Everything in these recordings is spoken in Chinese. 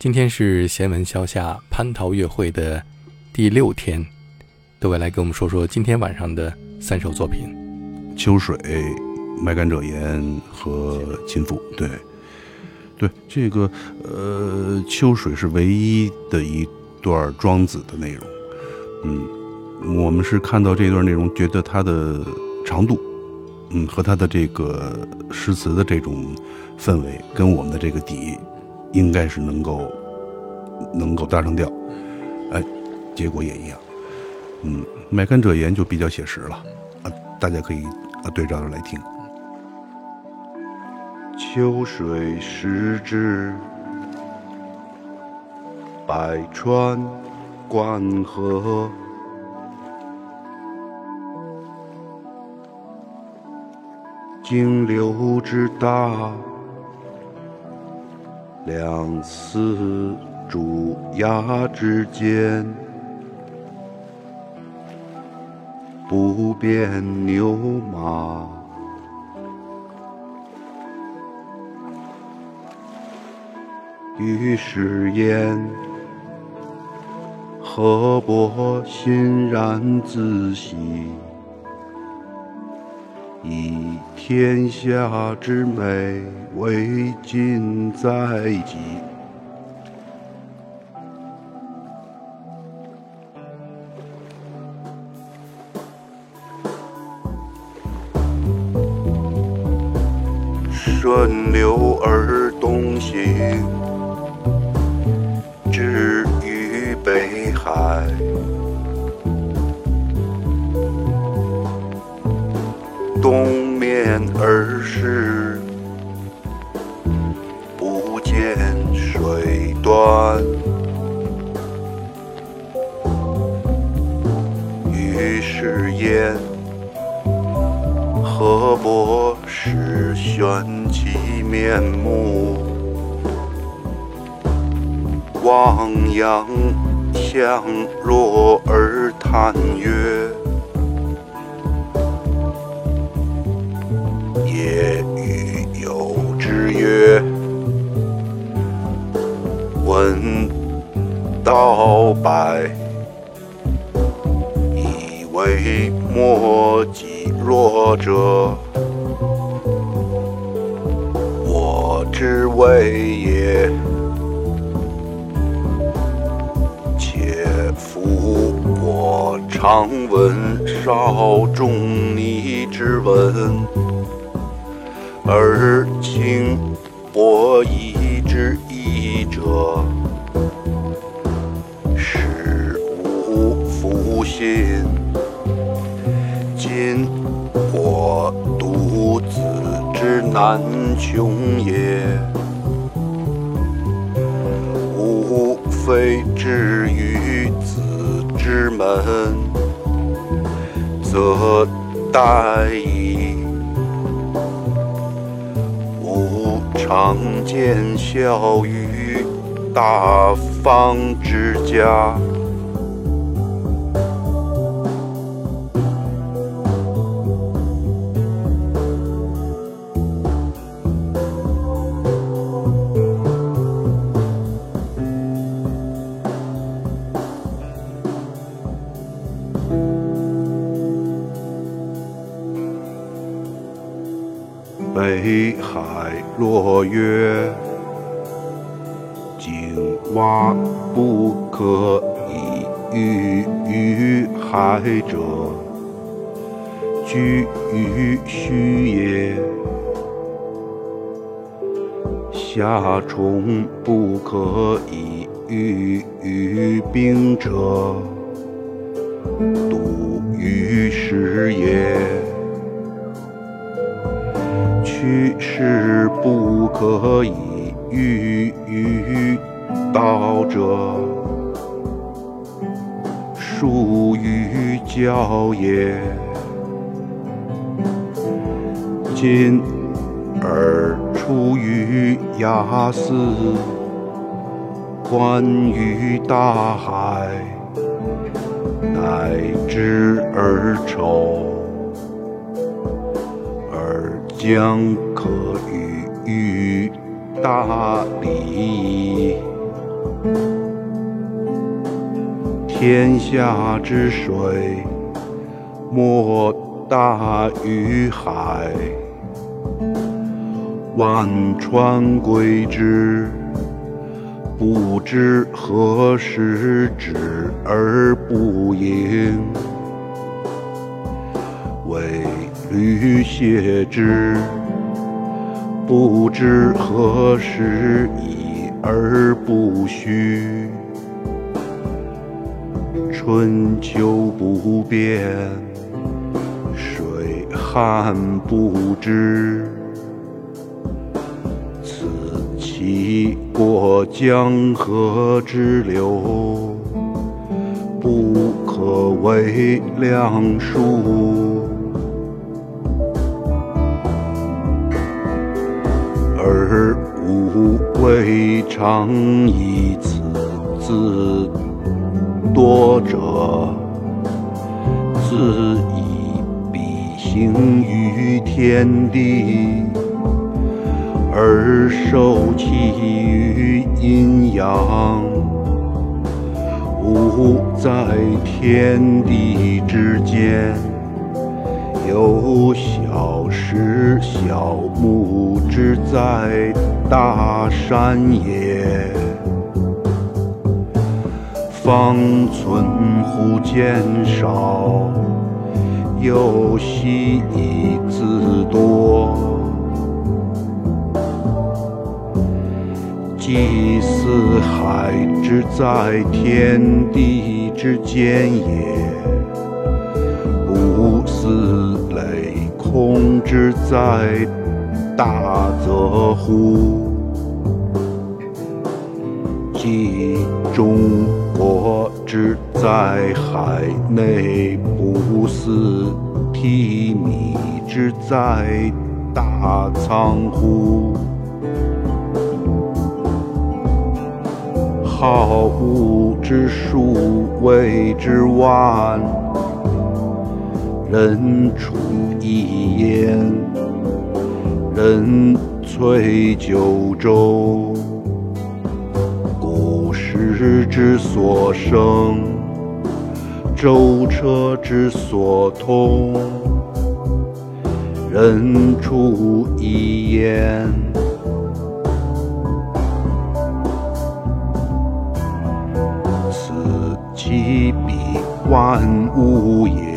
今天是闲文消夏蟠桃月会的第六天，各位来跟我们说说今天晚上的三首作品：秋水、麦秆者言和秦赋。对，对，这个呃，秋水是唯一的一段庄子的内容。嗯，我们是看到这段内容，觉得它的长度。嗯，和他的这个诗词的这种氛围，跟我们的这个底，应该是能够能够搭上调，哎，结果也一样。嗯，麦干者言就比较写实了，啊，大家可以啊对照着来听。秋水时至，百川关河。经流之大，两丝竹崖之间，不变牛马。于是焉，河伯欣然自喜。以天下之美为尽在己，行，至于北海。东面而视，不见水端。于是言：河伯始玄其面目，望洋相若而叹曰。也与有之曰：“闻道百，以为莫己弱者，我之谓也。常闻少仲尼之文。”而轻薄夷之义者，使无复心。今我独子之难穷也，无非至于之门，则殆矣。常见笑于大方之家。北海若曰：“井蛙不可以语于海者，居于虚也；夏虫不可以语于冰者，笃于实也。”趋势不可以喻于道者，属于教也。今而出于雅思，观于大海，乃知而丑。将可与于大礼，天下之水，莫大于海。万川归之，不知何时止而不盈。为履谢之，不知何时已而不虚。春秋不变，水旱不知。此其过江河之流，不可为量数。而吾未尝以此自多者，自以彼行于天地，而受其于阴阳。吾在天地之间，有小石小木之在大山也。方寸乎见少，又悉以自多。祭四海之在天地之间也，不思空之在大泽乎？即中国之在海内，不似提米之在大仓乎？好物之数谓之万，人处一焉，人摧九州。古时之所生，舟车之所通，人出一焉。此其彼万物也，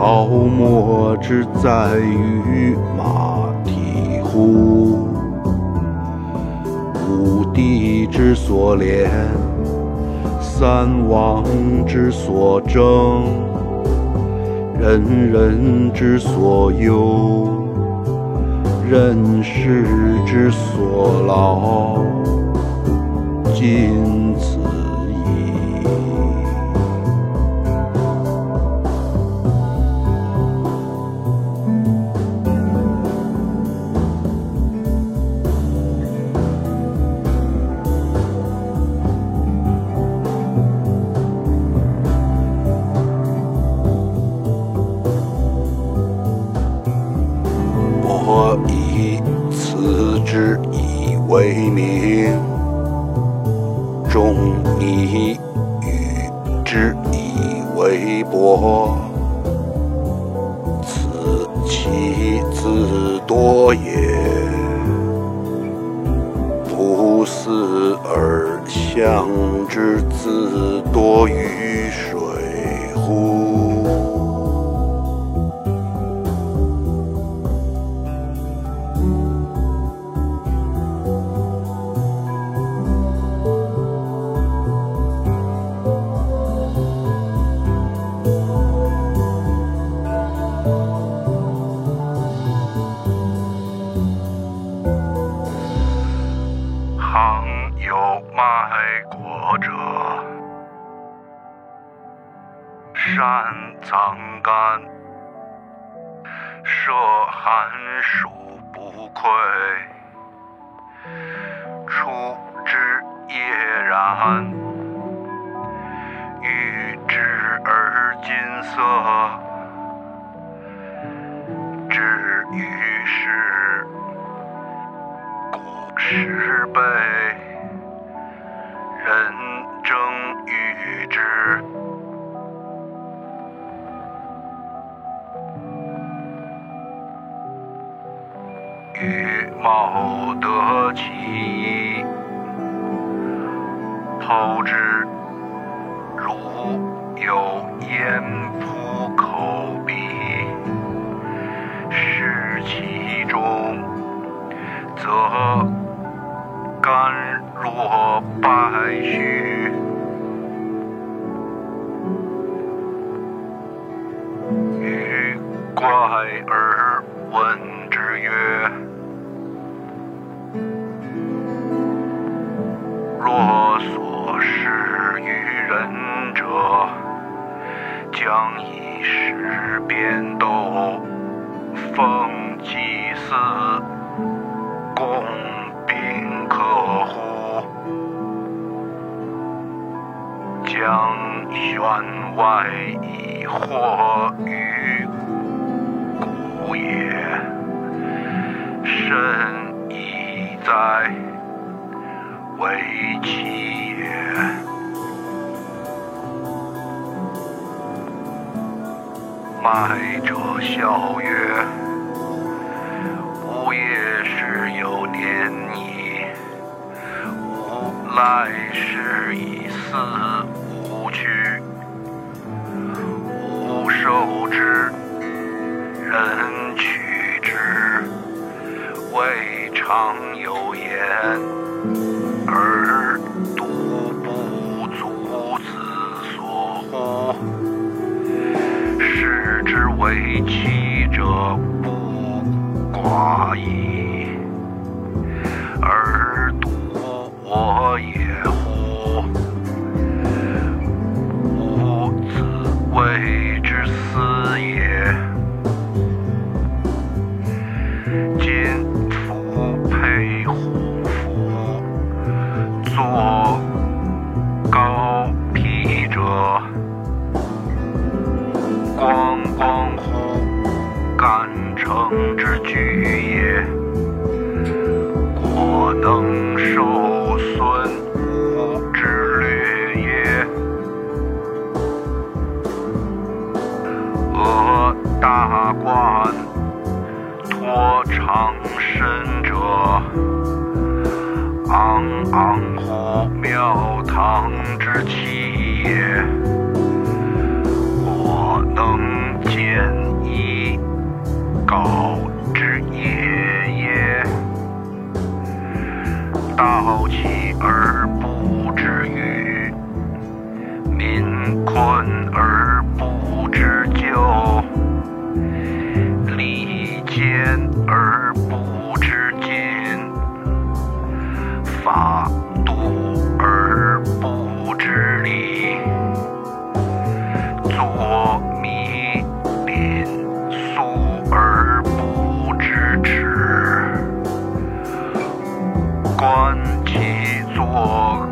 似毫末之在于马蹄乎？五帝之所怜，三王之所争，人人之所忧，任世之所劳，仅此为你。干藏干，涉寒暑不愧，出之嫣然，与之而金色，羽毛得其一，抛之如有言扑口鼻，视其中，则甘若白须。欲怪而问以时变斗，奉祭祀，供宾客乎？”将弦外以惑于骨也，甚矣哉！为其也。卖者笑曰：“吾业是有年矣。”吾来世以思吾去，吾受之，人取之，未尝有言，为妻者不寡矣，而独我也道起而不知愚，民困而观其作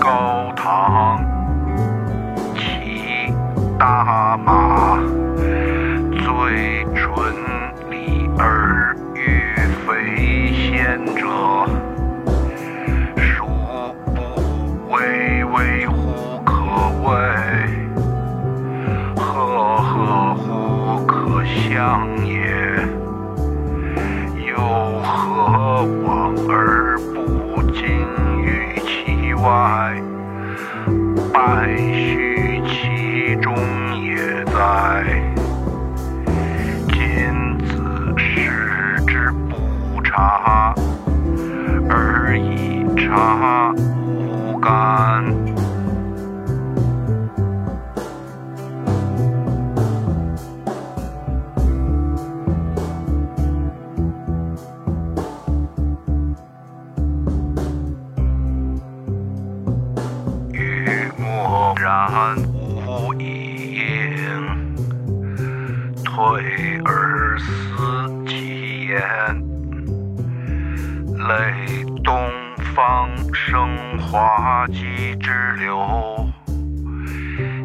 高堂，骑大马，其外？默然无一应，退而思其言。累东方生华肌之流，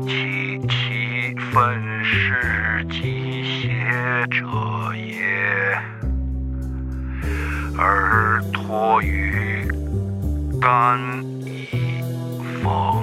其其分是机械者也，而托于干以奉